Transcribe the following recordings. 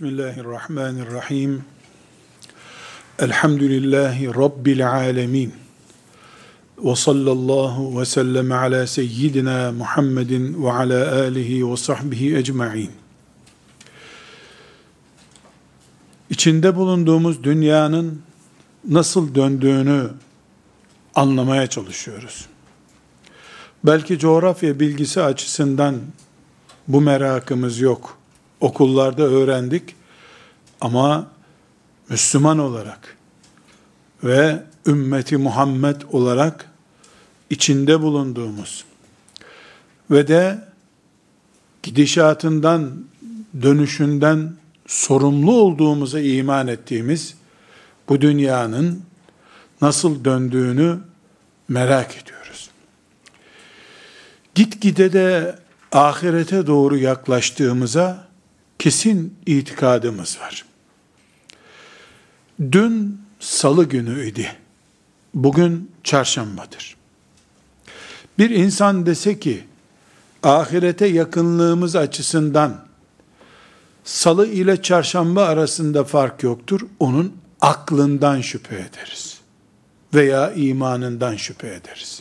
Bismillahirrahmanirrahim. Elhamdülillahi Rabbil alemin. Ve sallallahu ve sellem ala seyyidina Muhammedin ve ala alihi ve sahbihi ecma'in. İçinde bulunduğumuz dünyanın nasıl döndüğünü anlamaya çalışıyoruz. Belki coğrafya bilgisi açısından bu merakımız yok okullarda öğrendik ama Müslüman olarak ve ümmeti Muhammed olarak içinde bulunduğumuz ve de gidişatından, dönüşünden sorumlu olduğumuza iman ettiğimiz bu dünyanın nasıl döndüğünü merak ediyoruz. Gitgide de ahirete doğru yaklaştığımıza kesin itikadımız var. Dün salı günüydü. Bugün çarşambadır. Bir insan dese ki ahirete yakınlığımız açısından salı ile çarşamba arasında fark yoktur. Onun aklından şüphe ederiz. Veya imanından şüphe ederiz.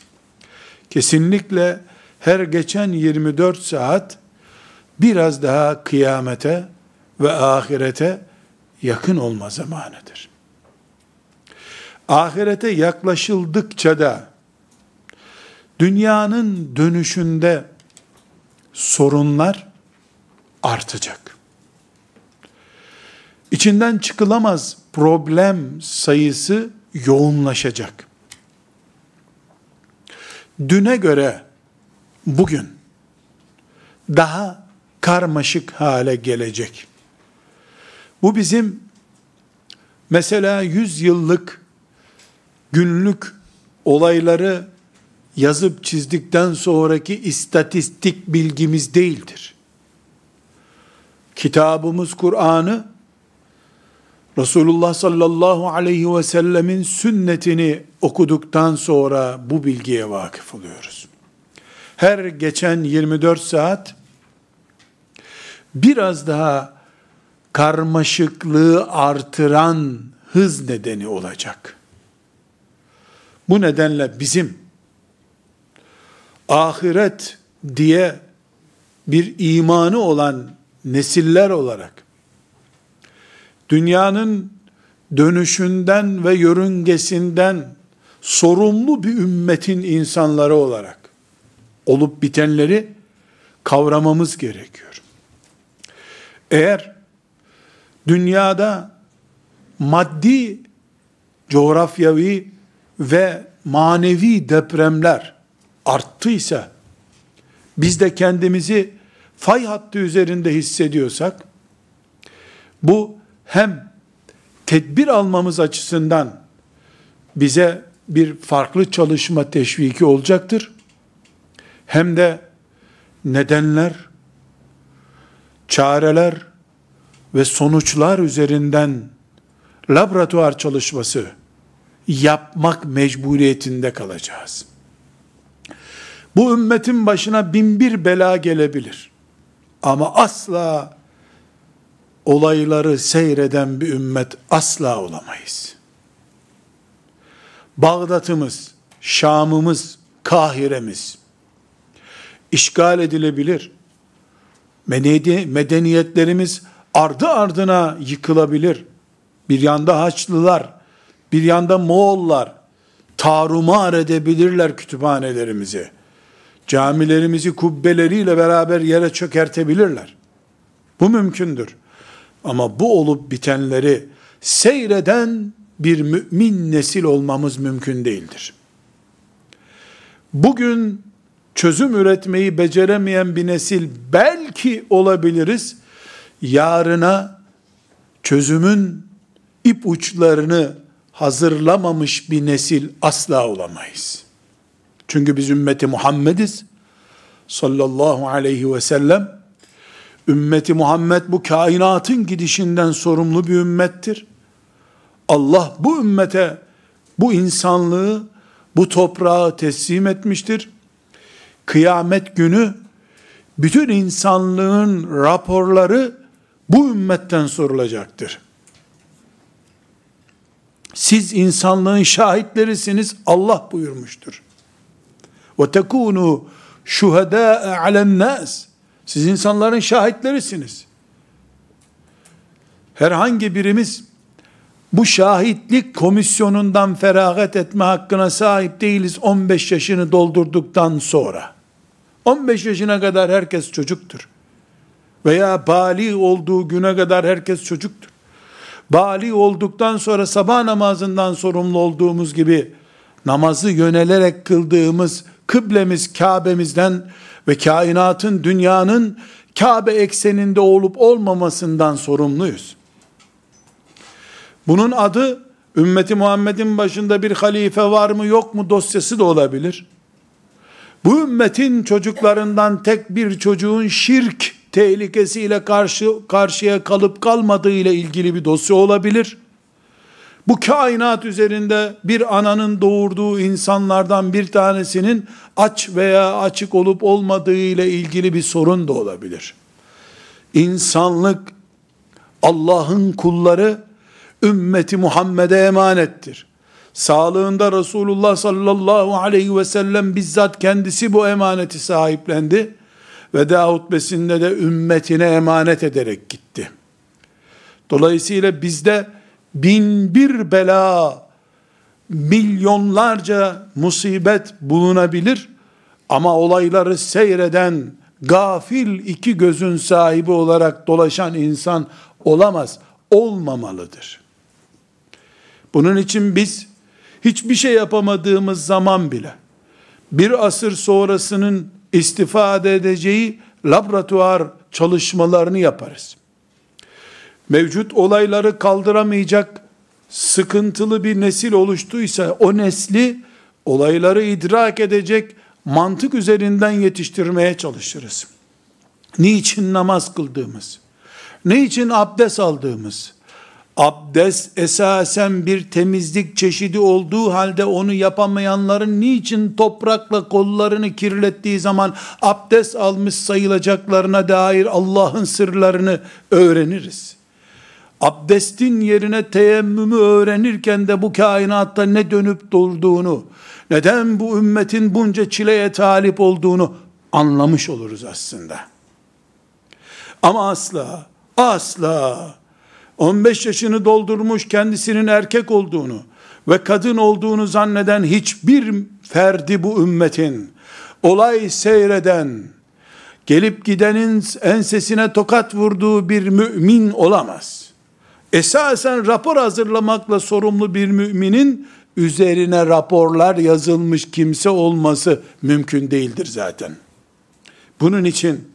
Kesinlikle her geçen 24 saat biraz daha kıyamete ve ahirete yakın olma zamanıdır. Ahirete yaklaşıldıkça da dünyanın dönüşünde sorunlar artacak. İçinden çıkılamaz problem sayısı yoğunlaşacak. Düne göre bugün daha karmaşık hale gelecek. Bu bizim mesela 100 yıllık günlük olayları yazıp çizdikten sonraki istatistik bilgimiz değildir. Kitabımız Kur'an'ı Resulullah sallallahu aleyhi ve sellemin sünnetini okuduktan sonra bu bilgiye vakıf oluyoruz. Her geçen 24 saat biraz daha karmaşıklığı artıran hız nedeni olacak. Bu nedenle bizim ahiret diye bir imanı olan nesiller olarak dünyanın dönüşünden ve yörüngesinden sorumlu bir ümmetin insanları olarak olup bitenleri kavramamız gerekiyor. Eğer dünyada maddi, coğrafyavi ve manevi depremler arttıysa, biz de kendimizi fay hattı üzerinde hissediyorsak, bu hem tedbir almamız açısından bize bir farklı çalışma teşviki olacaktır, hem de nedenler çareler ve sonuçlar üzerinden laboratuvar çalışması yapmak mecburiyetinde kalacağız. Bu ümmetin başına bin bir bela gelebilir. Ama asla olayları seyreden bir ümmet asla olamayız. Bağdat'ımız, Şam'ımız, Kahire'miz işgal edilebilir medeniyetlerimiz ardı ardına yıkılabilir. Bir yanda Haçlılar, bir yanda Moğollar tarumar edebilirler kütüphanelerimizi. Camilerimizi kubbeleriyle beraber yere çökertebilirler. Bu mümkündür. Ama bu olup bitenleri seyreden bir mümin nesil olmamız mümkün değildir. Bugün çözüm üretmeyi beceremeyen bir nesil belki olabiliriz. Yarına çözümün ip uçlarını hazırlamamış bir nesil asla olamayız. Çünkü biz ümmeti Muhammediz sallallahu aleyhi ve sellem. Ümmeti Muhammed bu kainatın gidişinden sorumlu bir ümmettir. Allah bu ümmete bu insanlığı, bu toprağı teslim etmiştir kıyamet günü bütün insanlığın raporları bu ümmetten sorulacaktır. Siz insanlığın şahitlerisiniz Allah buyurmuştur. Ve tekunu şuhedâ alen nas. Siz insanların şahitlerisiniz. Herhangi birimiz bu şahitlik komisyonundan feragat etme hakkına sahip değiliz 15 yaşını doldurduktan sonra. 15 yaşına kadar herkes çocuktur. Veya bali olduğu güne kadar herkes çocuktur. Bali olduktan sonra sabah namazından sorumlu olduğumuz gibi namazı yönelerek kıldığımız kıblemiz Kabe'mizden ve kainatın dünyanın Kabe ekseninde olup olmamasından sorumluyuz. Bunun adı ümmeti Muhammed'in başında bir halife var mı yok mu dosyası da olabilir. Bu ümmetin çocuklarından tek bir çocuğun şirk tehlikesiyle karşı karşıya kalıp kalmadığı ile ilgili bir dosya olabilir. Bu kainat üzerinde bir ananın doğurduğu insanlardan bir tanesinin aç veya açık olup olmadığı ile ilgili bir sorun da olabilir. İnsanlık Allah'ın kulları ümmeti Muhammed'e emanettir. Sağlığında Resulullah sallallahu aleyhi ve sellem bizzat kendisi bu emaneti sahiplendi. Veda hutbesinde de ümmetine emanet ederek gitti. Dolayısıyla bizde bin bir bela, milyonlarca musibet bulunabilir ama olayları seyreden gafil iki gözün sahibi olarak dolaşan insan olamaz, olmamalıdır. Bunun için biz hiçbir şey yapamadığımız zaman bile bir asır sonrasının istifade edeceği laboratuvar çalışmalarını yaparız. Mevcut olayları kaldıramayacak sıkıntılı bir nesil oluştuysa o nesli olayları idrak edecek mantık üzerinden yetiştirmeye çalışırız. Niçin namaz kıldığımız, niçin abdest aldığımız, abdest esasen bir temizlik çeşidi olduğu halde onu yapamayanların niçin toprakla kollarını kirlettiği zaman abdest almış sayılacaklarına dair Allah'ın sırlarını öğreniriz. Abdestin yerine teyemmümü öğrenirken de bu kainatta ne dönüp durduğunu, neden bu ümmetin bunca çileye talip olduğunu anlamış oluruz aslında. Ama asla, asla 15 yaşını doldurmuş kendisinin erkek olduğunu ve kadın olduğunu zanneden hiçbir ferdi bu ümmetin olay seyreden gelip gidenin ensesine tokat vurduğu bir mümin olamaz. Esasen rapor hazırlamakla sorumlu bir müminin üzerine raporlar yazılmış kimse olması mümkün değildir zaten. Bunun için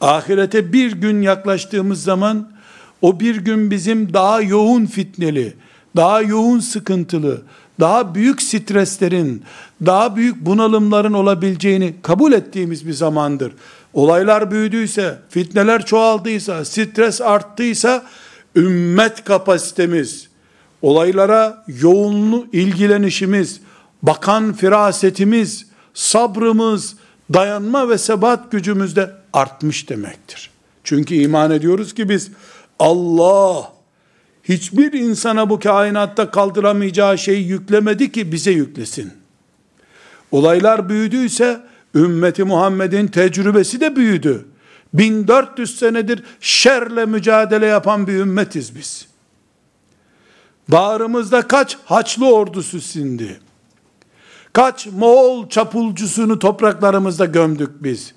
ahirete bir gün yaklaştığımız zaman o bir gün bizim daha yoğun fitneli, daha yoğun sıkıntılı, daha büyük streslerin, daha büyük bunalımların olabileceğini kabul ettiğimiz bir zamandır. Olaylar büyüdüyse, fitneler çoğaldıysa, stres arttıysa, ümmet kapasitemiz, olaylara yoğunlu ilgilenişimiz, bakan firasetimiz, sabrımız, dayanma ve sebat gücümüz de artmış demektir. Çünkü iman ediyoruz ki biz Allah hiçbir insana bu kainatta kaldıramayacağı şeyi yüklemedi ki bize yüklesin. Olaylar büyüdüyse ümmeti Muhammed'in tecrübesi de büyüdü. 1400 senedir şerle mücadele yapan bir ümmetiz biz. Bağrımızda kaç Haçlı ordusu sindi. Kaç Moğol çapulcusunu topraklarımızda gömdük biz.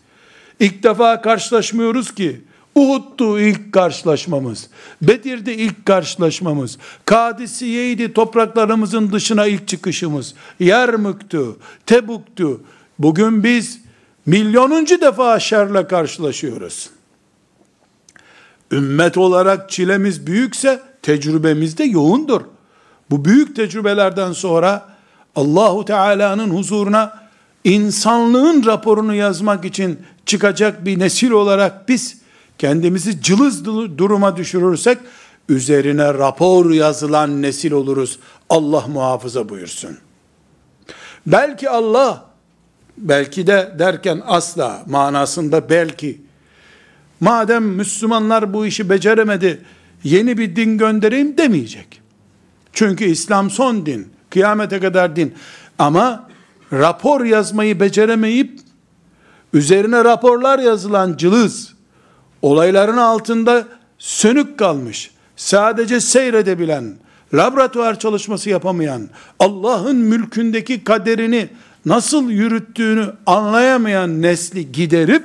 İlk defa karşılaşmıyoruz ki Uhud'du ilk karşılaşmamız. Bedir'de ilk karşılaşmamız. Kadisiye'ydi topraklarımızın dışına ilk çıkışımız. Yermük'tü, Tebuk'tu. Bugün biz milyonuncu defa şerle karşılaşıyoruz. Ümmet olarak çilemiz büyükse tecrübemiz de yoğundur. Bu büyük tecrübelerden sonra Allahu Teala'nın huzuruna insanlığın raporunu yazmak için çıkacak bir nesil olarak biz kendimizi cılız duruma düşürürsek üzerine rapor yazılan nesil oluruz. Allah muhafaza buyursun. Belki Allah belki de derken asla manasında belki madem Müslümanlar bu işi beceremedi, yeni bir din göndereyim demeyecek. Çünkü İslam son din, kıyamete kadar din. Ama rapor yazmayı beceremeyip, üzerine raporlar yazılan cılız, olayların altında sönük kalmış, sadece seyredebilen, laboratuvar çalışması yapamayan, Allah'ın mülkündeki kaderini nasıl yürüttüğünü anlayamayan nesli giderip,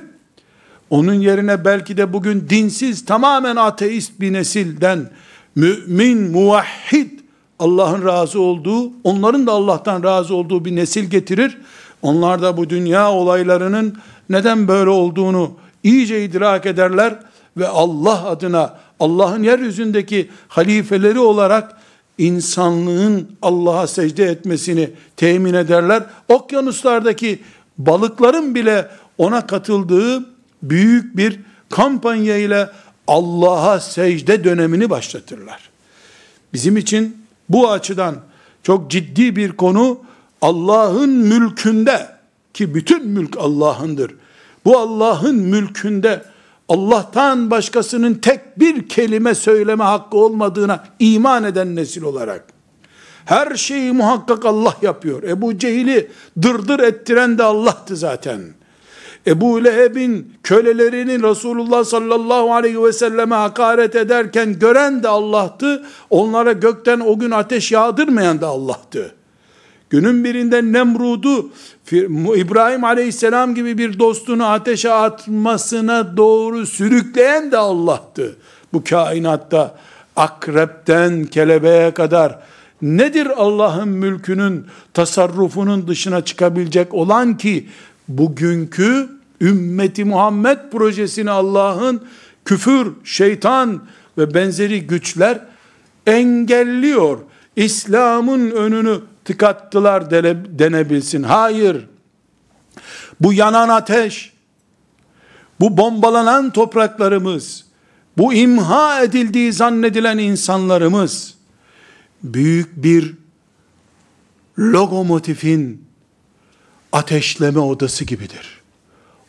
onun yerine belki de bugün dinsiz, tamamen ateist bir nesilden, mümin, muvahhid, Allah'ın razı olduğu, onların da Allah'tan razı olduğu bir nesil getirir. Onlar da bu dünya olaylarının neden böyle olduğunu iyice idrak ederler ve Allah adına Allah'ın yeryüzündeki halifeleri olarak insanlığın Allah'a secde etmesini temin ederler. Okyanuslardaki balıkların bile ona katıldığı büyük bir kampanya ile Allah'a secde dönemini başlatırlar. Bizim için bu açıdan çok ciddi bir konu Allah'ın mülkünde ki bütün mülk Allah'ındır. Bu Allah'ın mülkünde Allah'tan başkasının tek bir kelime söyleme hakkı olmadığına iman eden nesil olarak her şeyi muhakkak Allah yapıyor. Ebu Cehil'i dırdır ettiren de Allah'tı zaten. Ebu Leheb'in kölelerini Resulullah sallallahu aleyhi ve selleme hakaret ederken gören de Allah'tı. Onlara gökten o gün ateş yağdırmayan da Allah'tı. Günün birinde Nemrud'u İbrahim aleyhisselam gibi bir dostunu ateşe atmasına doğru sürükleyen de Allah'tı. Bu kainatta akrepten kelebeğe kadar nedir Allah'ın mülkünün tasarrufunun dışına çıkabilecek olan ki bugünkü ümmeti Muhammed projesini Allah'ın küfür, şeytan ve benzeri güçler engelliyor. İslam'ın önünü tıkattılar denebilsin. Hayır. Bu yanan ateş, bu bombalanan topraklarımız, bu imha edildiği zannedilen insanlarımız, büyük bir lokomotifin ateşleme odası gibidir.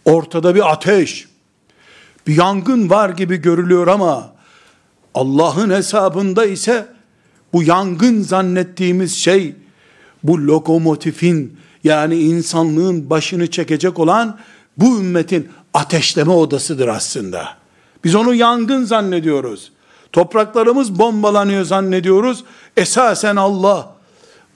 Ortada bir ateş, bir yangın var gibi görülüyor ama Allah'ın hesabında ise bu yangın zannettiğimiz şey bu lokomotifin yani insanlığın başını çekecek olan bu ümmetin ateşleme odasıdır aslında. Biz onu yangın zannediyoruz. Topraklarımız bombalanıyor zannediyoruz. Esasen Allah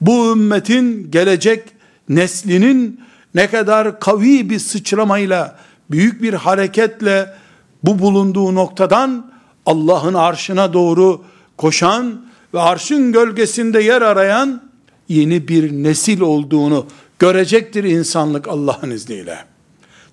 bu ümmetin gelecek neslinin ne kadar kavi bir sıçramayla, büyük bir hareketle bu bulunduğu noktadan Allah'ın arşına doğru koşan ve arşın gölgesinde yer arayan yeni bir nesil olduğunu görecektir insanlık Allah'ın izniyle.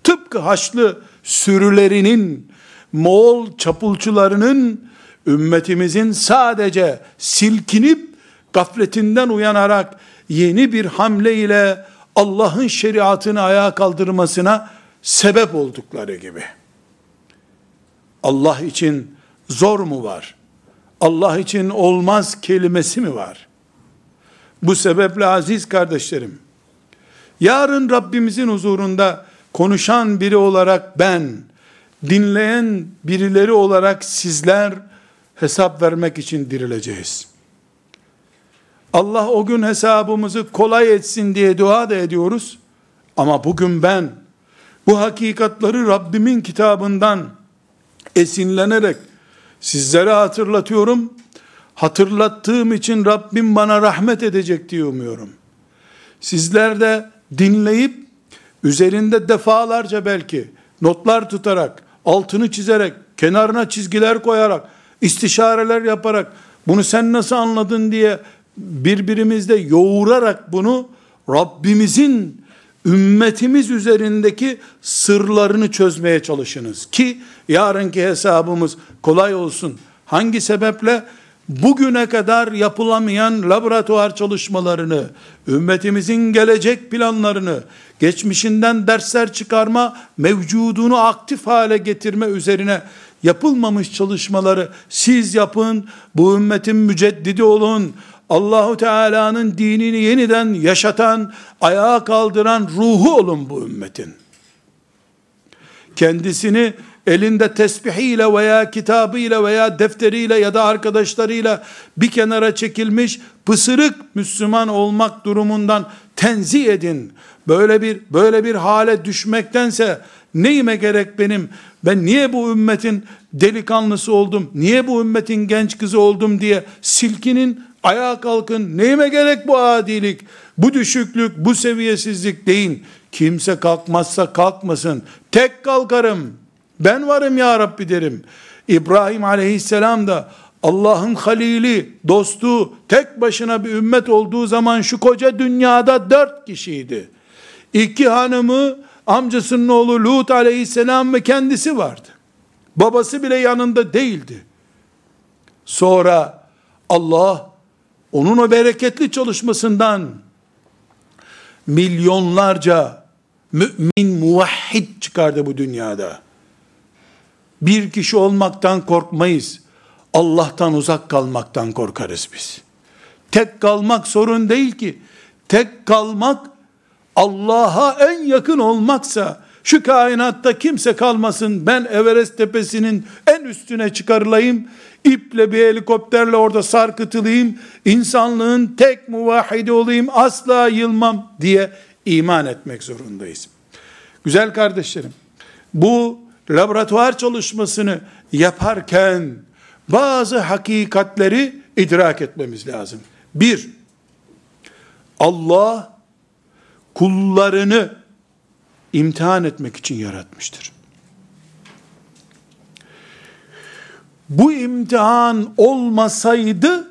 Tıpkı Haçlı sürülerinin, Moğol çapulcularının ümmetimizin sadece silkinip gafletinden uyanarak yeni bir hamle ile Allah'ın şeriatını ayağa kaldırmasına sebep oldukları gibi. Allah için zor mu var? Allah için olmaz kelimesi mi var? Bu sebeple aziz kardeşlerim, yarın Rabbimizin huzurunda konuşan biri olarak ben, dinleyen birileri olarak sizler hesap vermek için dirileceğiz. Allah o gün hesabımızı kolay etsin diye dua da ediyoruz. Ama bugün ben bu hakikatları Rabbimin kitabından esinlenerek sizlere hatırlatıyorum. Hatırlattığım için Rabbim bana rahmet edecek diye umuyorum. Sizler de dinleyip üzerinde defalarca belki notlar tutarak, altını çizerek, kenarına çizgiler koyarak, istişareler yaparak bunu sen nasıl anladın diye birbirimizde yoğurarak bunu Rabbimizin ümmetimiz üzerindeki sırlarını çözmeye çalışınız ki yarınki hesabımız kolay olsun. Hangi sebeple bugüne kadar yapılamayan laboratuvar çalışmalarını, ümmetimizin gelecek planlarını, geçmişinden dersler çıkarma, mevcudunu aktif hale getirme üzerine yapılmamış çalışmaları siz yapın, bu ümmetin müceddidi olun, Allahu Teala'nın dinini yeniden yaşatan, ayağa kaldıran ruhu olun bu ümmetin. Kendisini elinde tesbihiyle veya kitabıyla veya defteriyle ya da arkadaşlarıyla bir kenara çekilmiş pısırık Müslüman olmak durumundan tenzih edin. Böyle bir böyle bir hale düşmektense neyime gerek benim? Ben niye bu ümmetin delikanlısı oldum? Niye bu ümmetin genç kızı oldum diye silkinin ayağa kalkın. Neyime gerek bu adilik? Bu düşüklük, bu seviyesizlik deyin. Kimse kalkmazsa kalkmasın. Tek kalkarım. Ben varım ya Rabbi derim. İbrahim aleyhisselam da Allah'ın halili, dostu, tek başına bir ümmet olduğu zaman şu koca dünyada dört kişiydi. İki hanımı, amcasının oğlu Lut aleyhisselam ve kendisi vardı. Babası bile yanında değildi. Sonra Allah onun o bereketli çalışmasından milyonlarca mümin muvahhid çıkardı bu dünyada. Bir kişi olmaktan korkmayız. Allah'tan uzak kalmaktan korkarız biz. Tek kalmak sorun değil ki. Tek kalmak Allah'a en yakın olmaksa şu kainatta kimse kalmasın ben Everest tepesinin en üstüne çıkarılayım iple bir helikopterle orada sarkıtılayım insanlığın tek muvahhidi olayım asla yılmam diye iman etmek zorundayız. Güzel kardeşlerim bu laboratuvar çalışmasını yaparken bazı hakikatleri idrak etmemiz lazım. Bir, Allah kullarını imtihan etmek için yaratmıştır. Bu imtihan olmasaydı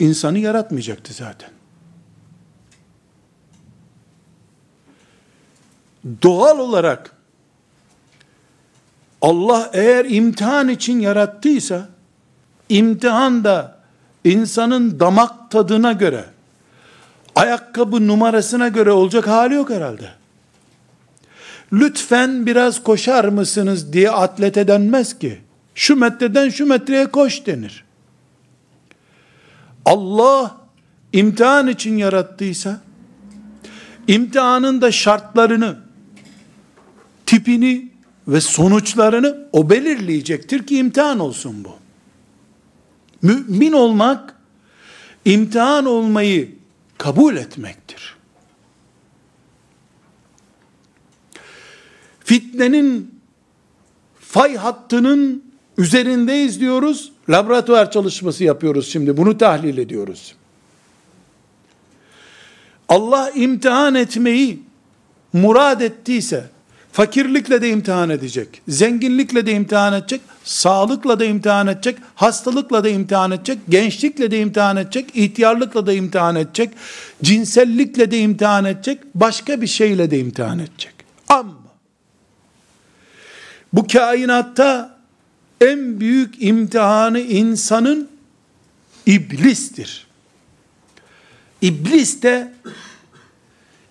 insanı yaratmayacaktı zaten. Doğal olarak Allah eğer imtihan için yarattıysa imtihan da insanın damak tadına göre ayakkabı numarasına göre olacak hali yok herhalde. Lütfen biraz koşar mısınız diye atlete denmez ki. Şu metreden şu metreye koş denir. Allah imtihan için yarattıysa, imtihanın da şartlarını, tipini ve sonuçlarını o belirleyecektir ki imtihan olsun bu. Mümin olmak, imtihan olmayı kabul etmektir. Fitnenin fay hattının üzerindeyiz diyoruz. Laboratuvar çalışması yapıyoruz şimdi. Bunu tahlil ediyoruz. Allah imtihan etmeyi murad ettiyse fakirlikle de imtihan edecek, zenginlikle de imtihan edecek, sağlıkla da imtihan edecek, hastalıkla da imtihan edecek, gençlikle de imtihan edecek, ihtiyarlıkla da imtihan edecek, cinsellikle de imtihan edecek, başka bir şeyle de imtihan edecek. Ama bu kainatta en büyük imtihanı insanın iblistir. İblis de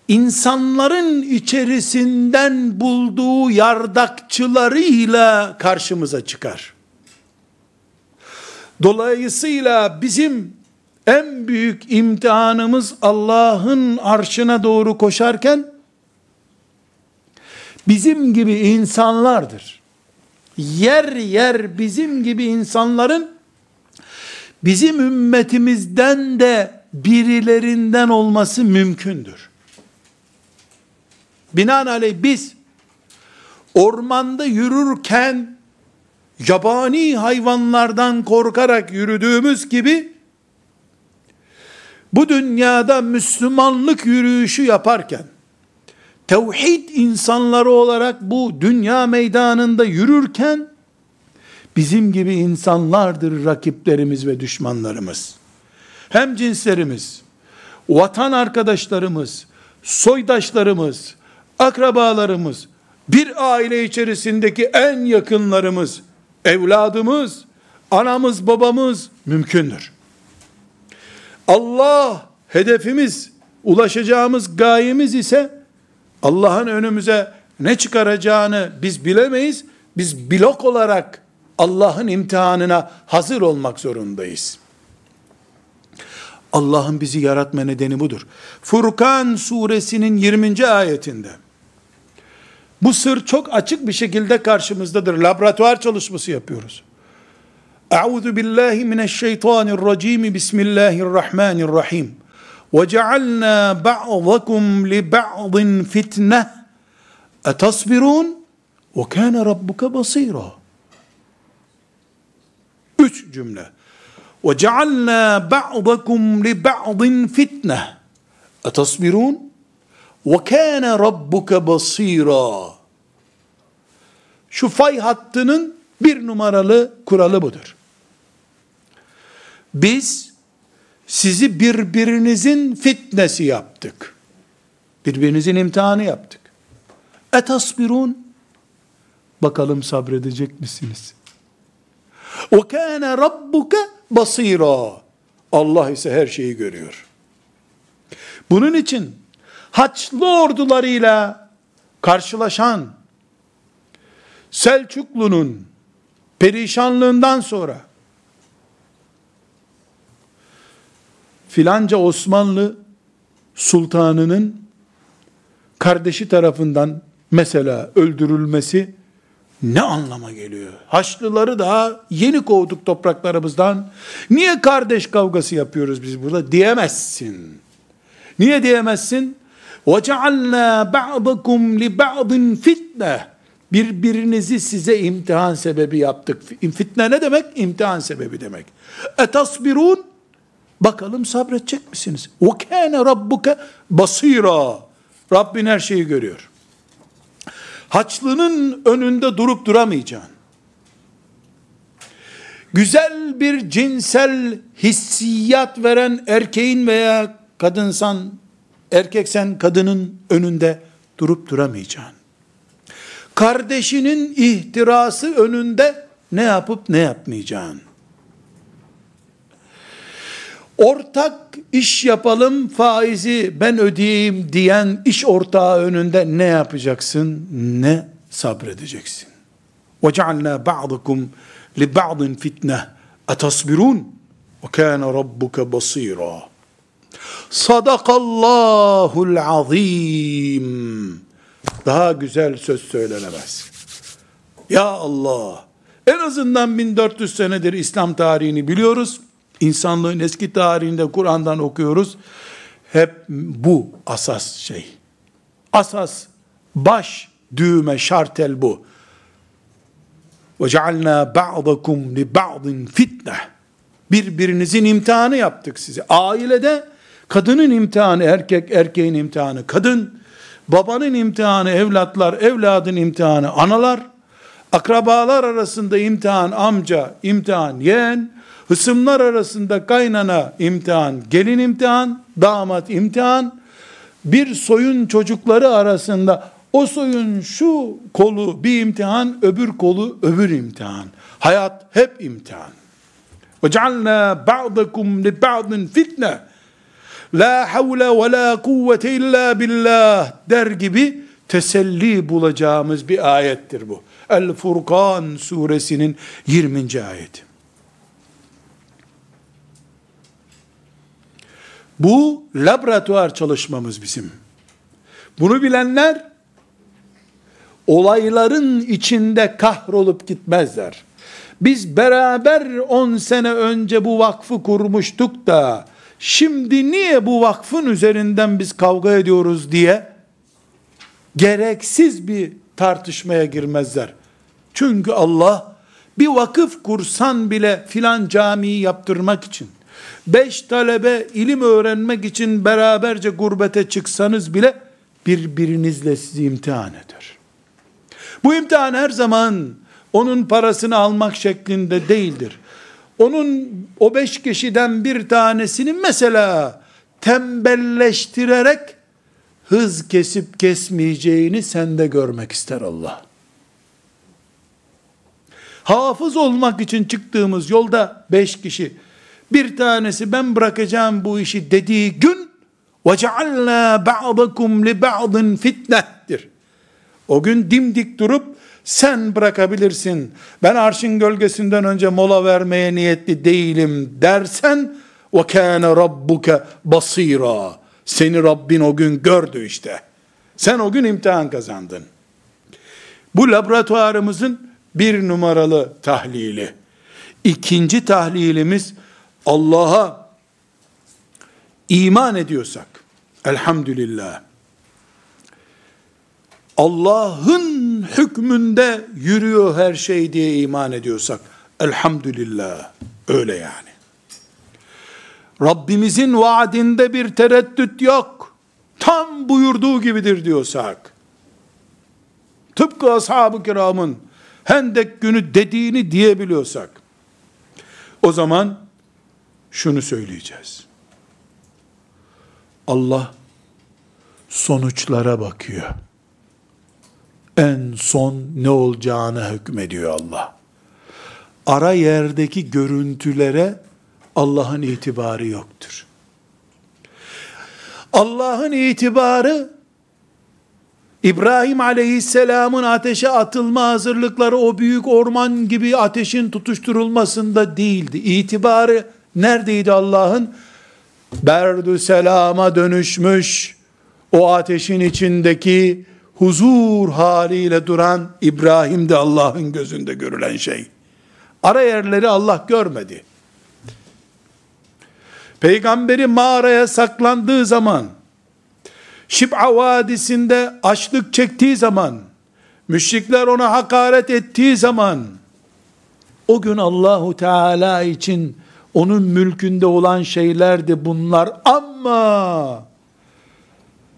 insanların içerisinden bulduğu yardakçılarıyla karşımıza çıkar. Dolayısıyla bizim en büyük imtihanımız Allah'ın arşına doğru koşarken bizim gibi insanlardır. Yer yer bizim gibi insanların bizim ümmetimizden de birilerinden olması mümkündür. Binaenaleyh biz ormanda yürürken yabani hayvanlardan korkarak yürüdüğümüz gibi bu dünyada Müslümanlık yürüyüşü yaparken tevhid insanları olarak bu dünya meydanında yürürken bizim gibi insanlardır rakiplerimiz ve düşmanlarımız. Hem cinslerimiz, vatan arkadaşlarımız, soydaşlarımız, akrabalarımız, bir aile içerisindeki en yakınlarımız, evladımız, anamız, babamız mümkündür. Allah hedefimiz, ulaşacağımız gayemiz ise Allah'ın önümüze ne çıkaracağını biz bilemeyiz. Biz blok olarak Allah'ın imtihanına hazır olmak zorundayız. Allah'ın bizi yaratma nedeni budur. Furkan suresinin 20. ayetinde Bu sır çok açık bir şekilde karşımızdadır. Laboratuvar çalışması yapıyoruz. Euzu billahi mineşşeytanirracim. Bismillahirrahmanirrahim. Ve cealna ba'dakum li ba'din fitne. Etasbirun? Ve kana rabbuka basira. Üç cümle. Ve cealna ba'dakum li ba'din fitne. Etasbirun? Ve kana rabbuka basira. Şu fay hattının bir numaralı kuralı budur. Biz sizi birbirinizin fitnesi yaptık. Birbirinizin imtihanı yaptık. Etasbirun bakalım sabredecek misiniz? O kana rabbuka basira. Allah ise her şeyi görüyor. Bunun için Haçlı ordularıyla karşılaşan Selçuklu'nun perişanlığından sonra filanca Osmanlı sultanının kardeşi tarafından mesela öldürülmesi ne anlama geliyor? Haçlıları daha yeni kovduk topraklarımızdan. Niye kardeş kavgası yapıyoruz biz burada diyemezsin. Niye diyemezsin? وَجَعَلْنَا بَعْضَكُمْ لِبَعْضٍ fitne. Birbirinizi size imtihan sebebi yaptık. Fitne ne demek? İmtihan sebebi demek. Etasbirun bakalım sabredecek misiniz? Ve kâne rabbuke basira. Rabbin her şeyi görüyor. Haçlının önünde durup duramayacaksın. Güzel bir cinsel hissiyat veren erkeğin veya kadınsan erkeksen kadının önünde durup duramayacaksın Kardeşinin ihtirası önünde ne yapıp ne yapmayacaksın ortak iş yapalım faizi ben ödeyeyim diyen iş ortağı önünde ne yapacaksın? Ne sabredeceksin? وَجَعَلْنَا بَعْضَكُمْ لِبَعْضٍ فِتْنَةً اَتَصْبِرُونَ وَكَانَ رَبُّكَ بَصِيرًا Sadakallahul azim. Daha güzel söz söylenemez. Ya Allah. En azından 1400 senedir İslam tarihini biliyoruz. İnsanlığın eski tarihinde Kur'an'dan okuyoruz. Hep bu asas şey. Asas, baş, düğme, şartel bu. وَجَعَلْنَا بَعْضَكُمْ لِبَعْضٍ fitne. Birbirinizin imtihanı yaptık size. Ailede kadının imtihanı erkek, erkeğin imtihanı kadın, babanın imtihanı evlatlar, evladın imtihanı analar, akrabalar arasında imtihan amca, imtihan yeğen, Hısımlar arasında kaynana imtihan, gelin imtihan, damat imtihan, bir soyun çocukları arasında o soyun şu kolu bir imtihan, öbür kolu öbür imtihan. Hayat hep imtihan. وَجَعَلْنَا بَعْضَكُمْ لِبَعْضٍ fitne. La havle ve la kuvvete illa billah der gibi teselli bulacağımız bir ayettir bu. El Furkan suresinin 20. ayeti. Bu laboratuvar çalışmamız bizim. Bunu bilenler olayların içinde kahrolup gitmezler. Biz beraber 10 sene önce bu vakfı kurmuştuk da şimdi niye bu vakfın üzerinden biz kavga ediyoruz diye gereksiz bir tartışmaya girmezler. Çünkü Allah bir vakıf kursan bile filan camiyi yaptırmak için beş talebe ilim öğrenmek için beraberce gurbete çıksanız bile birbirinizle sizi imtihan eder. Bu imtihan her zaman onun parasını almak şeklinde değildir Onun o beş kişiden bir tanesini mesela tembelleştirerek hız kesip kesmeyeceğini sende görmek ister Allah. Hafız olmak için çıktığımız yolda beş kişi bir tanesi ben bırakacağım bu işi dediği gün وَجَعَلْنَا بَعْضَكُمْ لِبَعْضٍ fitnettir. O gün dimdik durup sen bırakabilirsin. Ben arşın gölgesinden önce mola vermeye niyetli değilim dersen وَكَانَ رَبُّكَ basira. Seni Rabbin o gün gördü işte. Sen o gün imtihan kazandın. Bu laboratuvarımızın bir numaralı tahlili. İkinci tahlilimiz Allah'a iman ediyorsak, elhamdülillah, Allah'ın hükmünde yürüyor her şey diye iman ediyorsak, elhamdülillah, öyle yani. Rabbimizin vaadinde bir tereddüt yok. Tam buyurduğu gibidir diyorsak, tıpkı ashab-ı kiramın hendek günü dediğini diyebiliyorsak, o zaman şunu söyleyeceğiz. Allah sonuçlara bakıyor. En son ne olacağını hükmediyor Allah. Ara yerdeki görüntülere Allah'ın itibarı yoktur. Allah'ın itibarı İbrahim aleyhisselamın ateşe atılma hazırlıkları o büyük orman gibi ateşin tutuşturulmasında değildi. İtibarı neredeydi Allah'ın? Berdü selama dönüşmüş o ateşin içindeki huzur haliyle duran İbrahim de Allah'ın gözünde görülen şey. Ara yerleri Allah görmedi. Peygamberi mağaraya saklandığı zaman Şib'a Vadisi'nde açlık çektiği zaman, müşrikler ona hakaret ettiği zaman, o gün Allahu Teala için onun mülkünde olan şeylerdi bunlar ama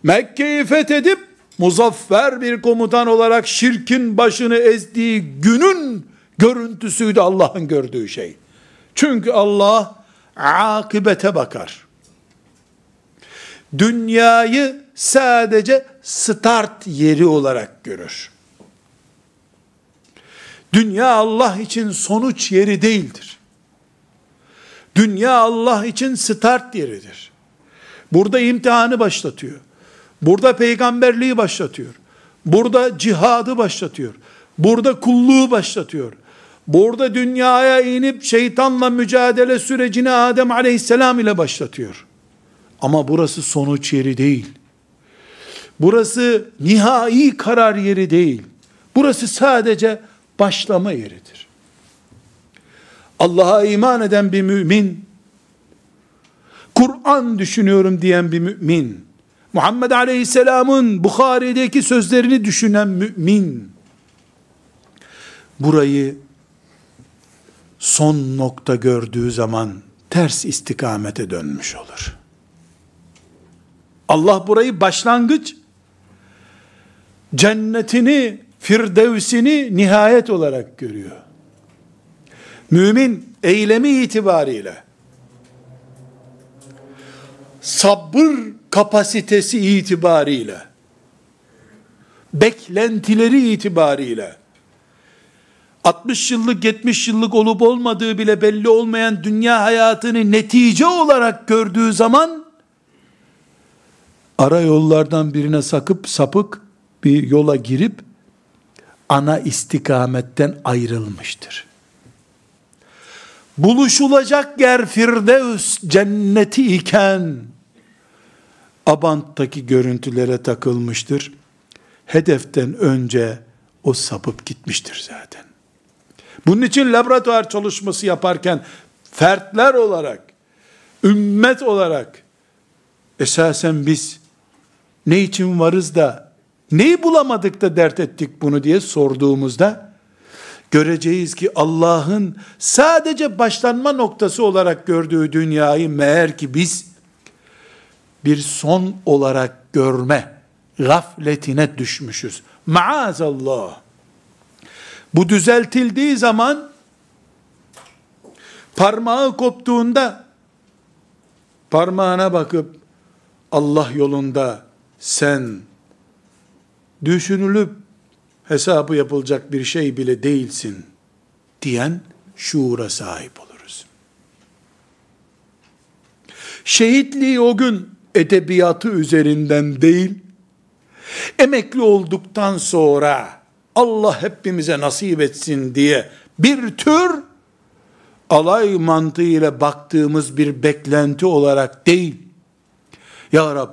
Mekke'yi fethedip muzaffer bir komutan olarak şirkin başını ezdiği günün görüntüsüydü Allah'ın gördüğü şey. Çünkü Allah akibete bakar. Dünyayı sadece start yeri olarak görür. Dünya Allah için sonuç yeri değildir. Dünya Allah için start yeridir. Burada imtihanı başlatıyor. Burada peygamberliği başlatıyor. Burada cihadı başlatıyor. Burada kulluğu başlatıyor. Burada dünyaya inip şeytanla mücadele sürecini Adem aleyhisselam ile başlatıyor. Ama burası sonuç yeri değil. Burası nihai karar yeri değil. Burası sadece başlama yeridir. Allah'a iman eden bir mümin, Kur'an düşünüyorum diyen bir mümin, Muhammed Aleyhisselam'ın Bukhari'deki sözlerini düşünen mümin, burayı son nokta gördüğü zaman ters istikamete dönmüş olur. Allah burayı başlangıç, cennetini, firdevsini nihayet olarak görüyor. Mümin eylemi itibariyle sabır kapasitesi itibariyle beklentileri itibariyle 60 yıllık 70 yıllık olup olmadığı bile belli olmayan dünya hayatını netice olarak gördüğü zaman ara yollardan birine sakıp sapık bir yola girip ana istikametten ayrılmıştır. Buluşulacak yer Firdevs cenneti iken Abant'taki görüntülere takılmıştır. Hedeften önce o sapıp gitmiştir zaten. Bunun için laboratuvar çalışması yaparken fertler olarak, ümmet olarak esasen biz ne için varız da neyi bulamadık da dert ettik bunu diye sorduğumuzda göreceğiz ki Allah'ın sadece başlanma noktası olarak gördüğü dünyayı meğer ki biz bir son olarak görme gafletine düşmüşüz. Maazallah. Bu düzeltildiği zaman parmağı koptuğunda parmağına bakıp Allah yolunda sen düşünülüp hesabı yapılacak bir şey bile değilsin diyen şuura sahip oluruz. Şehitliği o gün edebiyatı üzerinden değil, emekli olduktan sonra Allah hepimize nasip etsin diye bir tür alay mantığıyla baktığımız bir beklenti olarak değil. Ya Rab,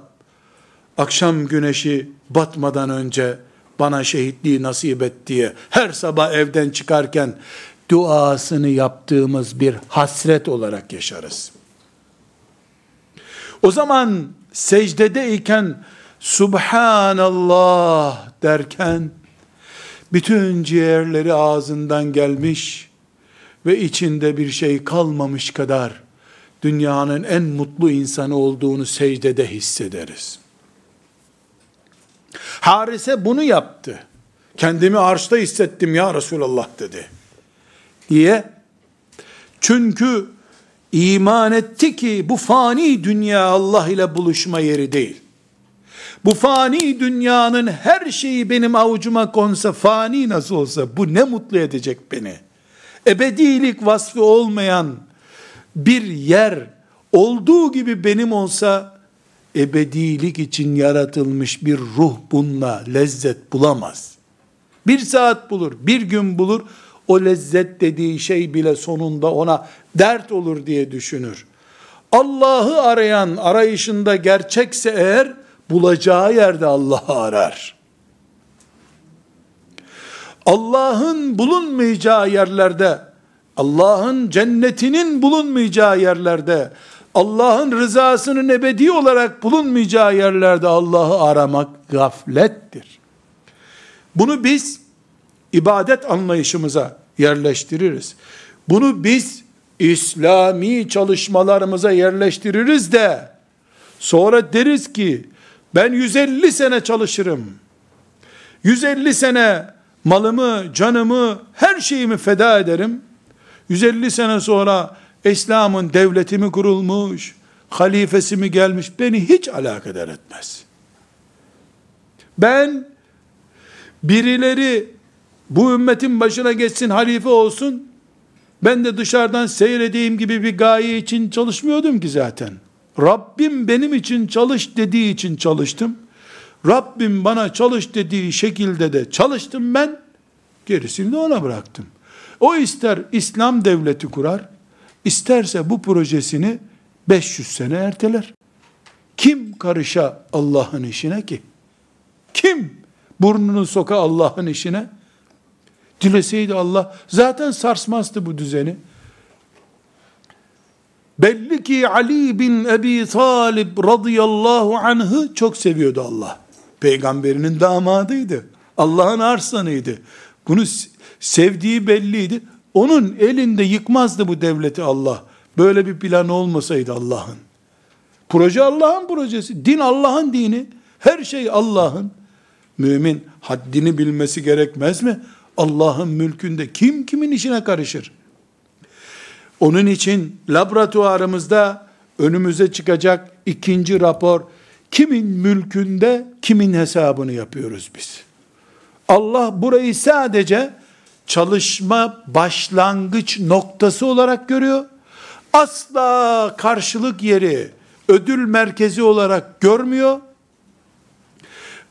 akşam güneşi batmadan önce bana şehitliği nasip et diye her sabah evden çıkarken duasını yaptığımız bir hasret olarak yaşarız. O zaman secdedeyken Subhanallah derken bütün ciğerleri ağzından gelmiş ve içinde bir şey kalmamış kadar dünyanın en mutlu insanı olduğunu secdede hissederiz. Harise bunu yaptı. Kendimi arşta hissettim ya Resulallah dedi. Diye. Çünkü iman etti ki bu fani dünya Allah ile buluşma yeri değil. Bu fani dünyanın her şeyi benim avucuma konsa fani nasıl olsa bu ne mutlu edecek beni. Ebedilik vasfı olmayan bir yer olduğu gibi benim olsa ebedilik için yaratılmış bir ruh bununla lezzet bulamaz. Bir saat bulur, bir gün bulur, o lezzet dediği şey bile sonunda ona dert olur diye düşünür. Allah'ı arayan arayışında gerçekse eğer, bulacağı yerde Allah'ı arar. Allah'ın bulunmayacağı yerlerde, Allah'ın cennetinin bulunmayacağı yerlerde, Allah'ın rızasının ebedi olarak bulunmayacağı yerlerde Allah'ı aramak gaflettir. Bunu biz ibadet anlayışımıza yerleştiririz. Bunu biz İslami çalışmalarımıza yerleştiririz de sonra deriz ki ben 150 sene çalışırım. 150 sene malımı, canımı, her şeyimi feda ederim. 150 sene sonra İslam'ın devleti mi kurulmuş, halifesi mi gelmiş beni hiç alakadar etmez. Ben birileri bu ümmetin başına geçsin halife olsun ben de dışarıdan seyredeyim gibi bir gaye için çalışmıyordum ki zaten. Rabbim benim için çalış dediği için çalıştım. Rabbim bana çalış dediği şekilde de çalıştım ben. Gerisini de ona bıraktım. O ister İslam devleti kurar, isterse bu projesini 500 sene erteler. Kim karışa Allah'ın işine ki? Kim burnunu soka Allah'ın işine? Dileseydi Allah zaten sarsmazdı bu düzeni. Belli ki Ali bin Ebi Talib radıyallahu anh'ı çok seviyordu Allah. Peygamberinin damadıydı. Allah'ın arslanıydı. Bunu sevdiği belliydi. Onun elinde yıkmazdı bu devleti Allah. Böyle bir plan olmasaydı Allah'ın. Proje Allah'ın projesi. Din Allah'ın dini. Her şey Allah'ın. Mümin haddini bilmesi gerekmez mi? Allah'ın mülkünde kim kimin işine karışır? Onun için laboratuvarımızda önümüze çıkacak ikinci rapor kimin mülkünde kimin hesabını yapıyoruz biz. Allah burayı sadece çalışma başlangıç noktası olarak görüyor. Asla karşılık yeri, ödül merkezi olarak görmüyor.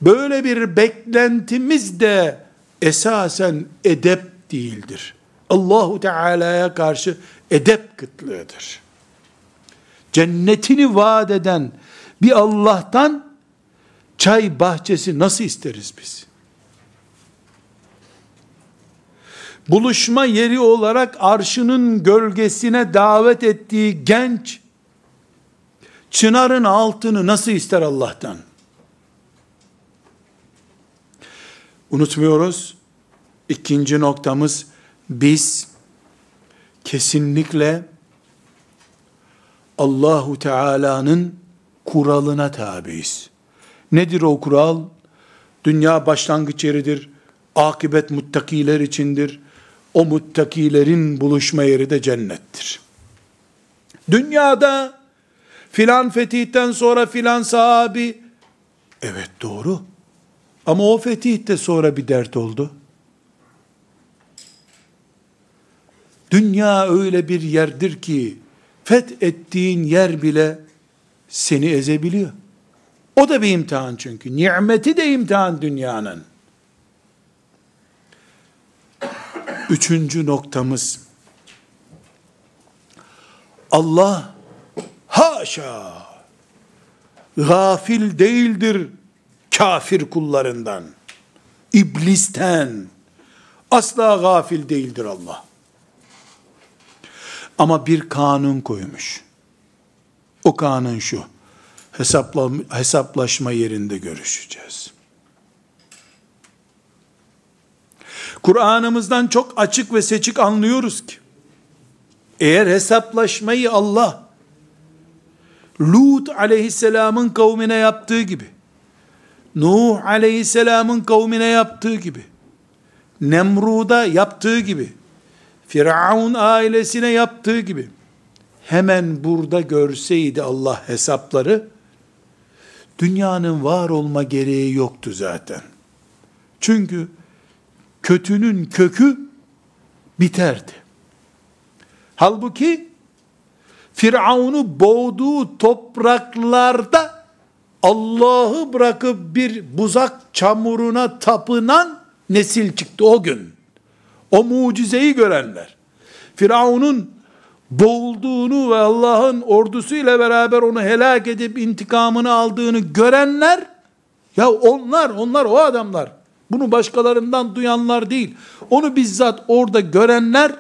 Böyle bir beklentimiz de esasen edep değildir. Allahu Teala'ya karşı edep kıtlığıdır. Cennetini vaat eden bir Allah'tan çay bahçesi nasıl isteriz biz? buluşma yeri olarak arşının gölgesine davet ettiği genç, çınarın altını nasıl ister Allah'tan? Unutmuyoruz. İkinci noktamız, biz kesinlikle Allahu Teala'nın kuralına tabiiz. Nedir o kural? Dünya başlangıç yeridir. Akibet muttakiler içindir o muttakilerin buluşma yeri de cennettir. Dünyada filan fetihten sonra filan sahabi evet doğru ama o fetih de sonra bir dert oldu. Dünya öyle bir yerdir ki fethettiğin yer bile seni ezebiliyor. O da bir imtihan çünkü. Nimeti de imtihan dünyanın. Üçüncü noktamız, Allah haşa gafil değildir kafir kullarından. iblisten. Asla gafil değildir Allah. Ama bir kanun koymuş. O kanun şu. Hesapla, hesaplaşma yerinde görüşeceğiz. Kur'an'ımızdan çok açık ve seçik anlıyoruz ki, eğer hesaplaşmayı Allah, Lut aleyhisselamın kavmine yaptığı gibi, Nuh aleyhisselamın kavmine yaptığı gibi, Nemrud'a yaptığı gibi, Firavun ailesine yaptığı gibi, hemen burada görseydi Allah hesapları, dünyanın var olma gereği yoktu zaten. Çünkü kötünün kökü biterdi. Halbuki Firavun'u boğduğu topraklarda Allah'ı bırakıp bir buzak çamuruna tapınan nesil çıktı o gün. O mucizeyi görenler. Firavun'un boğulduğunu ve Allah'ın ordusuyla beraber onu helak edip intikamını aldığını görenler, ya onlar, onlar o adamlar. Bunu başkalarından duyanlar değil. Onu bizzat orada görenler,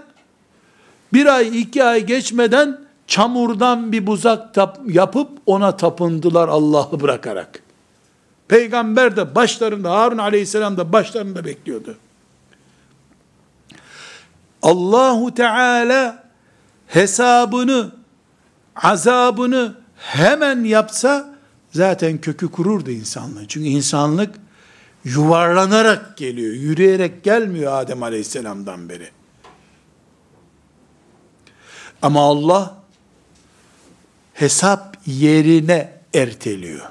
bir ay iki ay geçmeden çamurdan bir buzak tap, yapıp ona tapındılar Allah'ı bırakarak. Peygamber de başlarında, Harun aleyhisselam da başlarında bekliyordu. Allahu Teala hesabını, azabını hemen yapsa zaten kökü kururdu insanlığın. Çünkü insanlık yuvarlanarak geliyor, yürüyerek gelmiyor Adem Aleyhisselam'dan beri. Ama Allah hesap yerine erteliyor.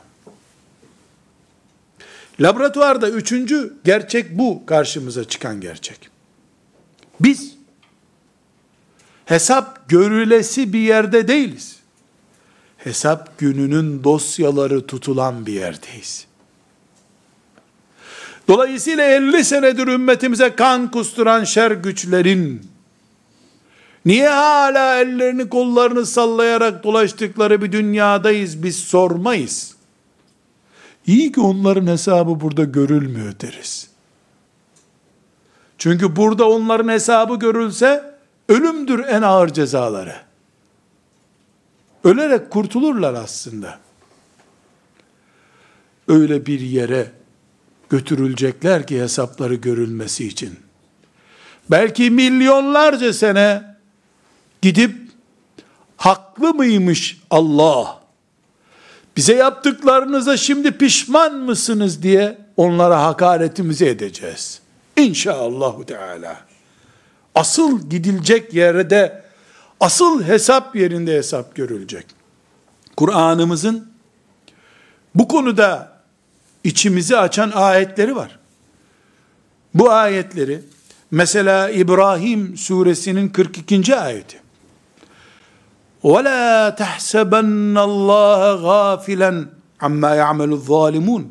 Laboratuvarda üçüncü gerçek bu karşımıza çıkan gerçek. Biz hesap görülesi bir yerde değiliz. Hesap gününün dosyaları tutulan bir yerdeyiz. Dolayısıyla 50 senedir ümmetimize kan kusturan şer güçlerin niye hala ellerini kollarını sallayarak dolaştıkları bir dünyadayız biz sormayız. İyi ki onların hesabı burada görülmüyor deriz. Çünkü burada onların hesabı görülse ölümdür en ağır cezaları. Ölerek kurtulurlar aslında. Öyle bir yere götürülecekler ki hesapları görülmesi için. Belki milyonlarca sene gidip haklı mıymış Allah? Bize yaptıklarınıza şimdi pişman mısınız diye onlara hakaretimizi edeceğiz. İnşallah Teala. Asıl gidilecek yerde, asıl hesap yerinde hesap görülecek. Kur'an'ımızın bu konuda içimizi açan ayetleri var. Bu ayetleri mesela İbrahim suresinin 42. ayeti. وَلَا تَحْسَبَنَّ اللّٰهَ غَافِلًا عَمَّا يَعْمَلُ الظَّالِمُونَ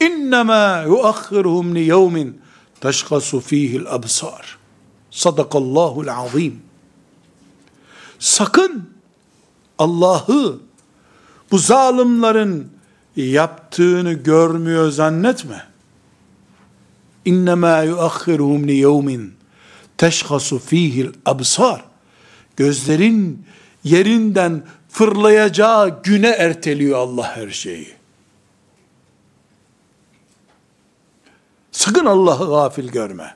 İnnemâ yuakhiruhum li yevmin teşkasu fihil absar. Sadakallahul azim. Sakın Allah'ı bu zalimlerin yaptığını görmüyor zannetme. İnnemâ yuakhiruhum li yevmin teşhasu fihil absar. Gözlerin yerinden fırlayacağı güne erteliyor Allah her şeyi. Sakın Allah'ı gafil görme.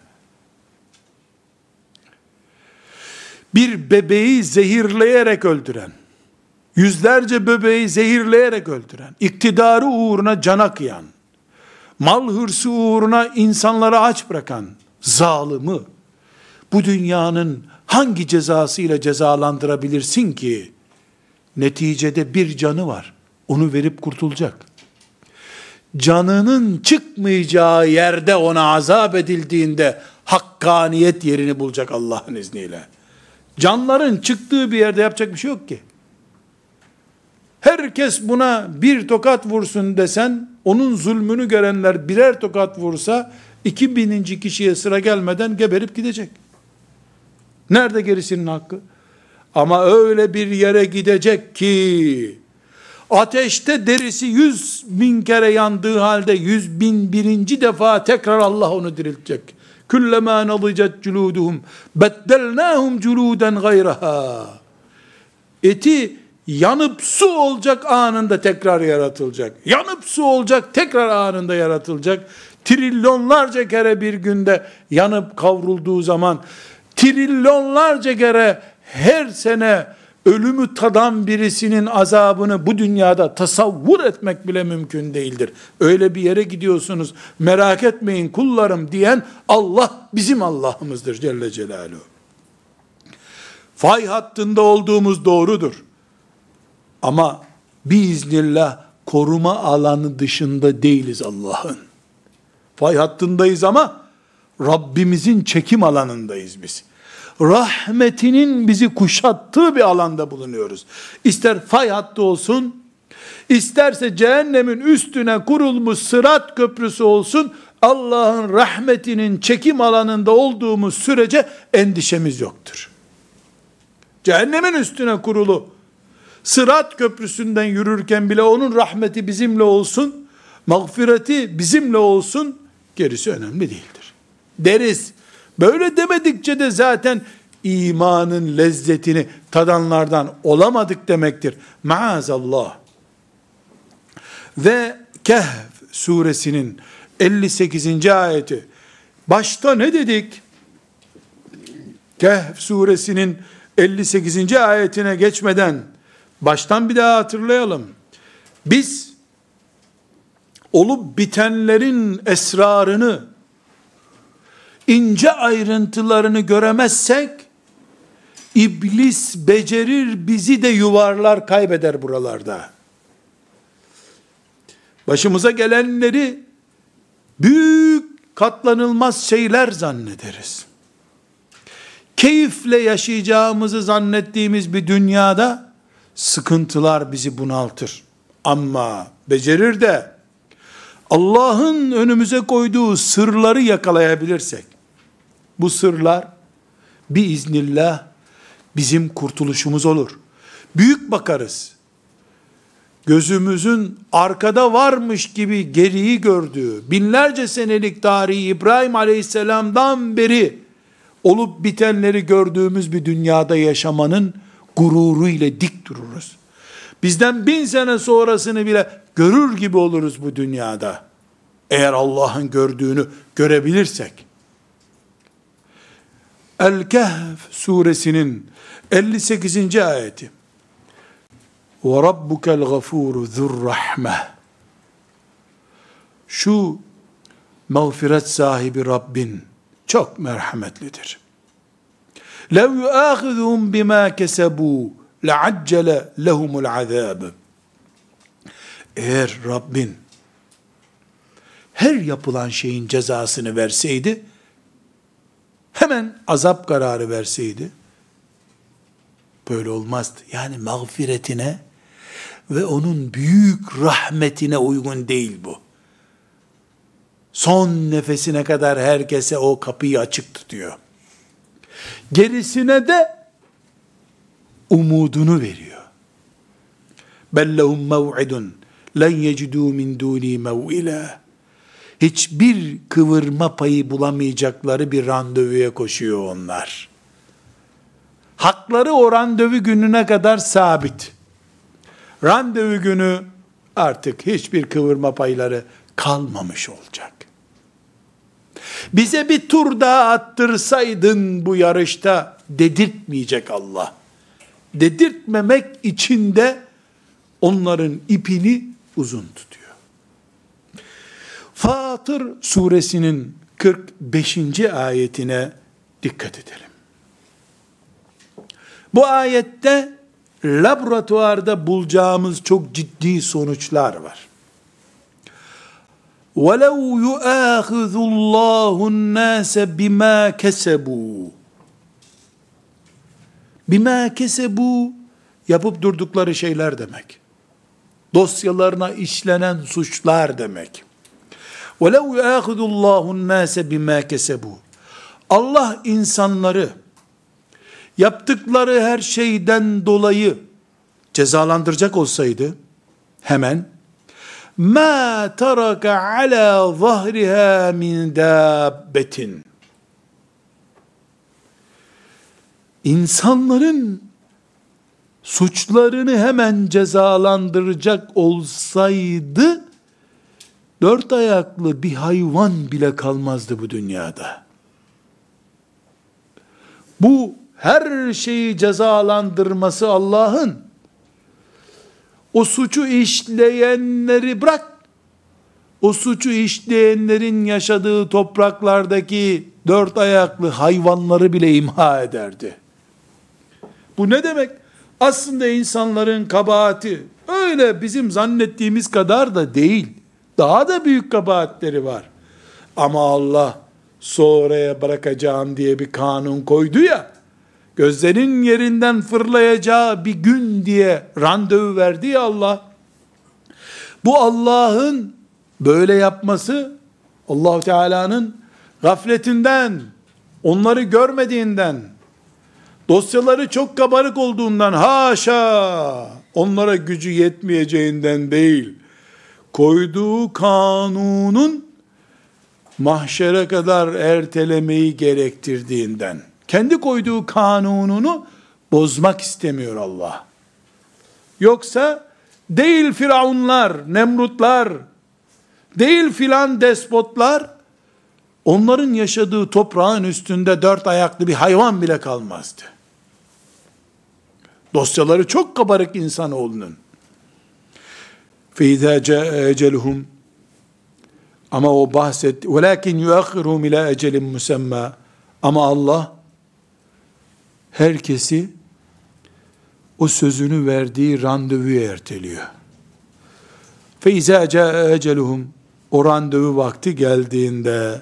Bir bebeği zehirleyerek öldüren, yüzlerce bebeği zehirleyerek öldüren, iktidarı uğruna cana kıyan, mal hırsı uğruna insanları aç bırakan zalimi, bu dünyanın hangi cezasıyla cezalandırabilirsin ki? Neticede bir canı var. Onu verip kurtulacak. Canının çıkmayacağı yerde ona azap edildiğinde hakkaniyet yerini bulacak Allah'ın izniyle. Canların çıktığı bir yerde yapacak bir şey yok ki. Herkes buna bir tokat vursun desen, onun zulmünü görenler birer tokat vursa, iki bininci kişiye sıra gelmeden geberip gidecek. Nerede gerisinin hakkı? Ama öyle bir yere gidecek ki, Ateşte derisi yüz bin kere yandığı halde yüz bin birinci defa tekrar Allah onu diriltecek. Küllema nadıcet culuduhum beddelnahum culuden gayraha. Eti yanıp su olacak anında tekrar yaratılacak. Yanıp su olacak tekrar anında yaratılacak. Trilyonlarca kere bir günde yanıp kavrulduğu zaman trilyonlarca kere her sene ölümü tadan birisinin azabını bu dünyada tasavvur etmek bile mümkün değildir. Öyle bir yere gidiyorsunuz merak etmeyin kullarım diyen Allah bizim Allah'ımızdır Celle Celaluhu. Fay hattında olduğumuz doğrudur. Ama biiznillah koruma alanı dışında değiliz Allah'ın. Fay hattındayız ama Rabbimizin çekim alanındayız biz. Rahmetinin bizi kuşattığı bir alanda bulunuyoruz. İster fay hattı olsun, isterse cehennemin üstüne kurulmuş sırat köprüsü olsun, Allah'ın rahmetinin çekim alanında olduğumuz sürece endişemiz yoktur. Cehennemin üstüne kurulu, sırat köprüsünden yürürken bile onun rahmeti bizimle olsun, mağfireti bizimle olsun, gerisi önemli değildir. Deriz. Böyle demedikçe de zaten imanın lezzetini tadanlardan olamadık demektir. Maazallah. Ve Kehf suresinin 58. ayeti. Başta ne dedik? Kehf suresinin 58. ayetine geçmeden baştan bir daha hatırlayalım. Biz olup bitenlerin esrarını ince ayrıntılarını göremezsek iblis becerir bizi de yuvarlar kaybeder buralarda. Başımıza gelenleri büyük katlanılmaz şeyler zannederiz. Keyifle yaşayacağımızı zannettiğimiz bir dünyada sıkıntılar bizi bunaltır. Ama becerir de Allah'ın önümüze koyduğu sırları yakalayabilirsek, bu sırlar biiznillah bizim kurtuluşumuz olur. Büyük bakarız. Gözümüzün arkada varmış gibi geriyi gördüğü, binlerce senelik tarihi İbrahim Aleyhisselam'dan beri olup bitenleri gördüğümüz bir dünyada yaşamanın gururu ile dik dururuz. Bizden bin sene sonrasını bile görür gibi oluruz bu dünyada. Eğer Allah'ın gördüğünü görebilirsek. El-Kehf suresinin 58. ayeti. Ve rabbukel gafuru zurrahme. Şu mağfiret sahibi Rabbin çok merhametlidir. Lev yuâkhidhum bima kesebû leaccele lehumul azâb. Eğer Rabbin her yapılan şeyin cezasını verseydi, hemen azap kararı verseydi, böyle olmazdı. Yani mağfiretine ve onun büyük rahmetine uygun değil bu. Son nefesine kadar herkese o kapıyı açık tutuyor. Gerisine de umudunu veriyor. Bellehum mev'idun len yecidû min dûni mev'ilâ hiçbir kıvırma payı bulamayacakları bir randevuya koşuyor onlar. Hakları o randevu gününe kadar sabit. Randevu günü artık hiçbir kıvırma payları kalmamış olacak. Bize bir tur daha attırsaydın bu yarışta dedirtmeyecek Allah. Dedirtmemek için de onların ipini uzun tutuyor. Fatır suresinin 45. ayetine dikkat edelim. Bu ayette laboratuvarda bulacağımız çok ciddi sonuçlar var. وَلَوْ يُؤَاخِذُ اللّٰهُ النَّاسَ بِمَا كَسَبُوا Bima kesebu yapıp durdukları şeyler demek. Dosyalarına işlenen suçlar demek. وَلَوْ يَاخُذُ اللّٰهُ النَّاسَ بِمَا كَسَبُوا Allah insanları yaptıkları her şeyden dolayı cezalandıracak olsaydı, hemen ma taraka ala zahriha min dabbetin insanların suçlarını hemen cezalandıracak olsaydı dört ayaklı bir hayvan bile kalmazdı bu dünyada. Bu her şeyi cezalandırması Allah'ın o suçu işleyenleri bırak o suçu işleyenlerin yaşadığı topraklardaki dört ayaklı hayvanları bile imha ederdi. Bu ne demek? Aslında insanların kabahati öyle bizim zannettiğimiz kadar da değil. Daha da büyük kabahatleri var. Ama Allah sonraya bırakacağım diye bir kanun koydu ya, gözlerin yerinden fırlayacağı bir gün diye randevu verdi ya Allah. Bu Allah'ın böyle yapması Allah Teala'nın gafletinden, onları görmediğinden, dosyaları çok kabarık olduğundan haşa onlara gücü yetmeyeceğinden değil koyduğu kanunun mahşere kadar ertelemeyi gerektirdiğinden kendi koyduğu kanununu bozmak istemiyor Allah. Yoksa değil firavunlar, nemrutlar, değil filan despotlar, onların yaşadığı toprağın üstünde dört ayaklı bir hayvan bile kalmazdı. Dosyaları çok kabarık insanoğlunun. فَاِذَا جَاءَ اَجَلُهُمْ Ama o bahsetti. وَلَكِنْ يُؤَخِّرُهُمْ اِلَى اَجَلٍ مُسَمَّى Ama Allah herkesi o sözünü verdiği randevuya erteliyor. فَاِذَا جَاءَ اَجَلُهُمْ O randevu vakti geldiğinde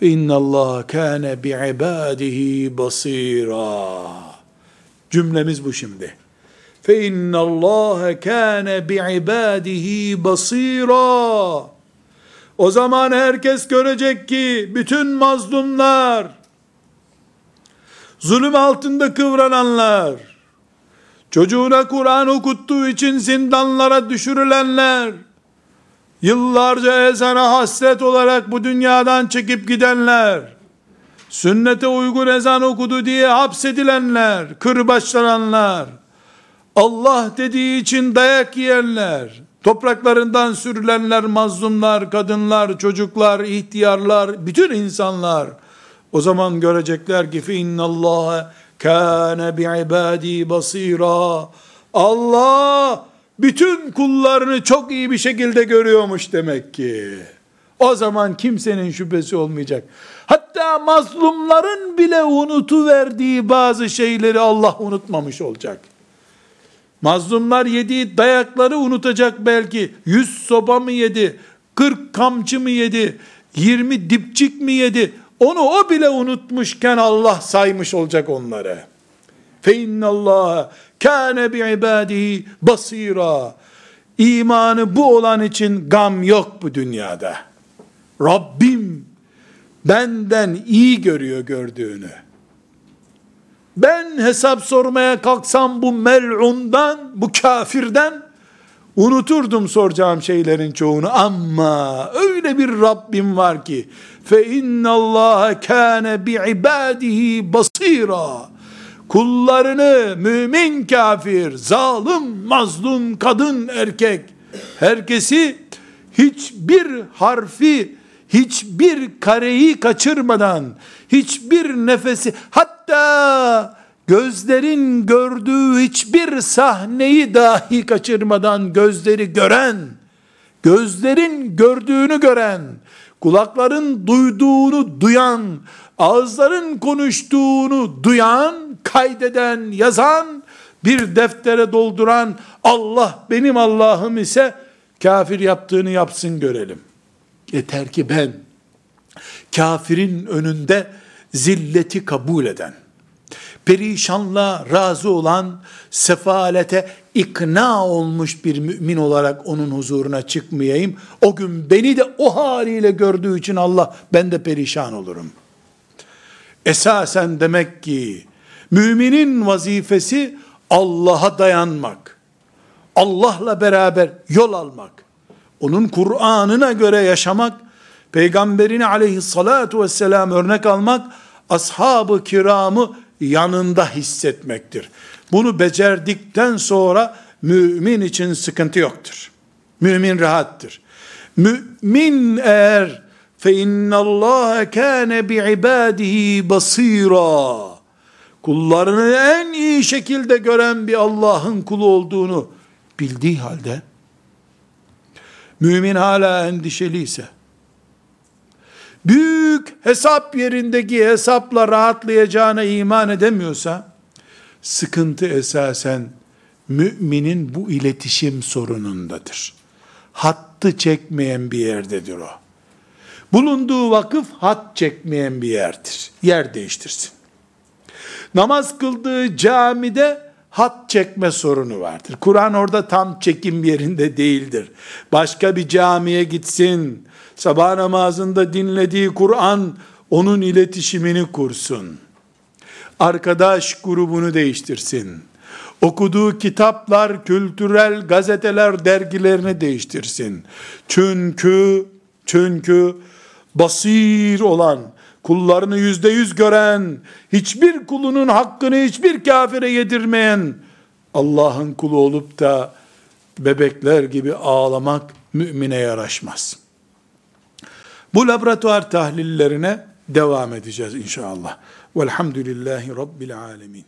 فَاِنَّ اللّٰهَ كَانَ بِعِبَادِهِ بَصِيرًا Cümlemiz bu şimdi. fe innallâhe kâne bi'ibâdihi basîrâ. O zaman herkes görecek ki bütün mazlumlar, zulüm altında kıvrananlar, çocuğuna Kur'an okuttuğu için zindanlara düşürülenler, yıllarca ezana hasret olarak bu dünyadan çekip gidenler, sünnete uygun ezan okudu diye hapsedilenler, kırbaçlananlar, Allah dediği için dayak yiyenler, topraklarından sürülenler, mazlumlar, kadınlar, çocuklar, ihtiyarlar, bütün insanlar o zaman görecekler ki inna Allah kana bi ibadi basira. Allah bütün kullarını çok iyi bir şekilde görüyormuş demek ki. O zaman kimsenin şüphesi olmayacak. Hatta mazlumların bile unutu verdiği bazı şeyleri Allah unutmamış olacak.'' Mazlumlar yediği dayakları unutacak belki. Yüz soba mı yedi? Kırk kamçı mı yedi? Yirmi dipçik mi yedi? Onu o bile unutmuşken Allah saymış olacak onları. Fe innallâhe kâne bi'ibâdihi basîrâ. İmanı bu olan için gam yok bu dünyada. Rabbim benden iyi görüyor gördüğünü. Ben hesap sormaya kalksam bu mel'undan, bu kafirden unuturdum soracağım şeylerin çoğunu. Ama öyle bir Rabbim var ki fe innallaha kana bi ibadihi basira kullarını mümin kafir zalim mazlum kadın erkek herkesi hiçbir harfi hiçbir kareyi kaçırmadan hiçbir nefesi hatta gözlerin gördüğü hiçbir sahneyi dahi kaçırmadan gözleri gören, gözlerin gördüğünü gören, kulakların duyduğunu duyan, ağızların konuştuğunu duyan, kaydeden, yazan, bir deftere dolduran Allah benim Allah'ım ise kafir yaptığını yapsın görelim. Yeter ki ben kafirin önünde zilleti kabul eden, perişanla razı olan, sefalete ikna olmuş bir mümin olarak onun huzuruna çıkmayayım. O gün beni de o haliyle gördüğü için Allah ben de perişan olurum. Esasen demek ki müminin vazifesi Allah'a dayanmak. Allah'la beraber yol almak, onun Kur'an'ına göre yaşamak, peygamberini aleyhissalatu vesselam örnek almak, ashab-ı kiramı yanında hissetmektir. Bunu becerdikten sonra mümin için sıkıntı yoktur. Mümin rahattır. Mümin eğer fe innallaha kana bi ibadihi basira. Kullarını en iyi şekilde gören bir Allah'ın kulu olduğunu bildiği halde mümin hala endişeliyse büyük hesap yerindeki hesapla rahatlayacağına iman edemiyorsa sıkıntı esasen müminin bu iletişim sorunundadır. Hattı çekmeyen bir yerdedir o. Bulunduğu vakıf hat çekmeyen bir yerdir. Yer değiştirsin. Namaz kıldığı camide hat çekme sorunu vardır. Kur'an orada tam çekim yerinde değildir. Başka bir camiye gitsin. Sabah namazında dinlediği Kur'an onun iletişimini kursun. Arkadaş grubunu değiştirsin. Okuduğu kitaplar, kültürel gazeteler, dergilerini değiştirsin. Çünkü çünkü basir olan, kullarını yüzde yüz gören, hiçbir kulunun hakkını hiçbir kafire yedirmeyen, Allah'ın kulu olup da bebekler gibi ağlamak mümine yaraşmaz. Bu laboratuvar tahlillerine devam edeceğiz inşallah. Velhamdülillahi Rabbil Alemin.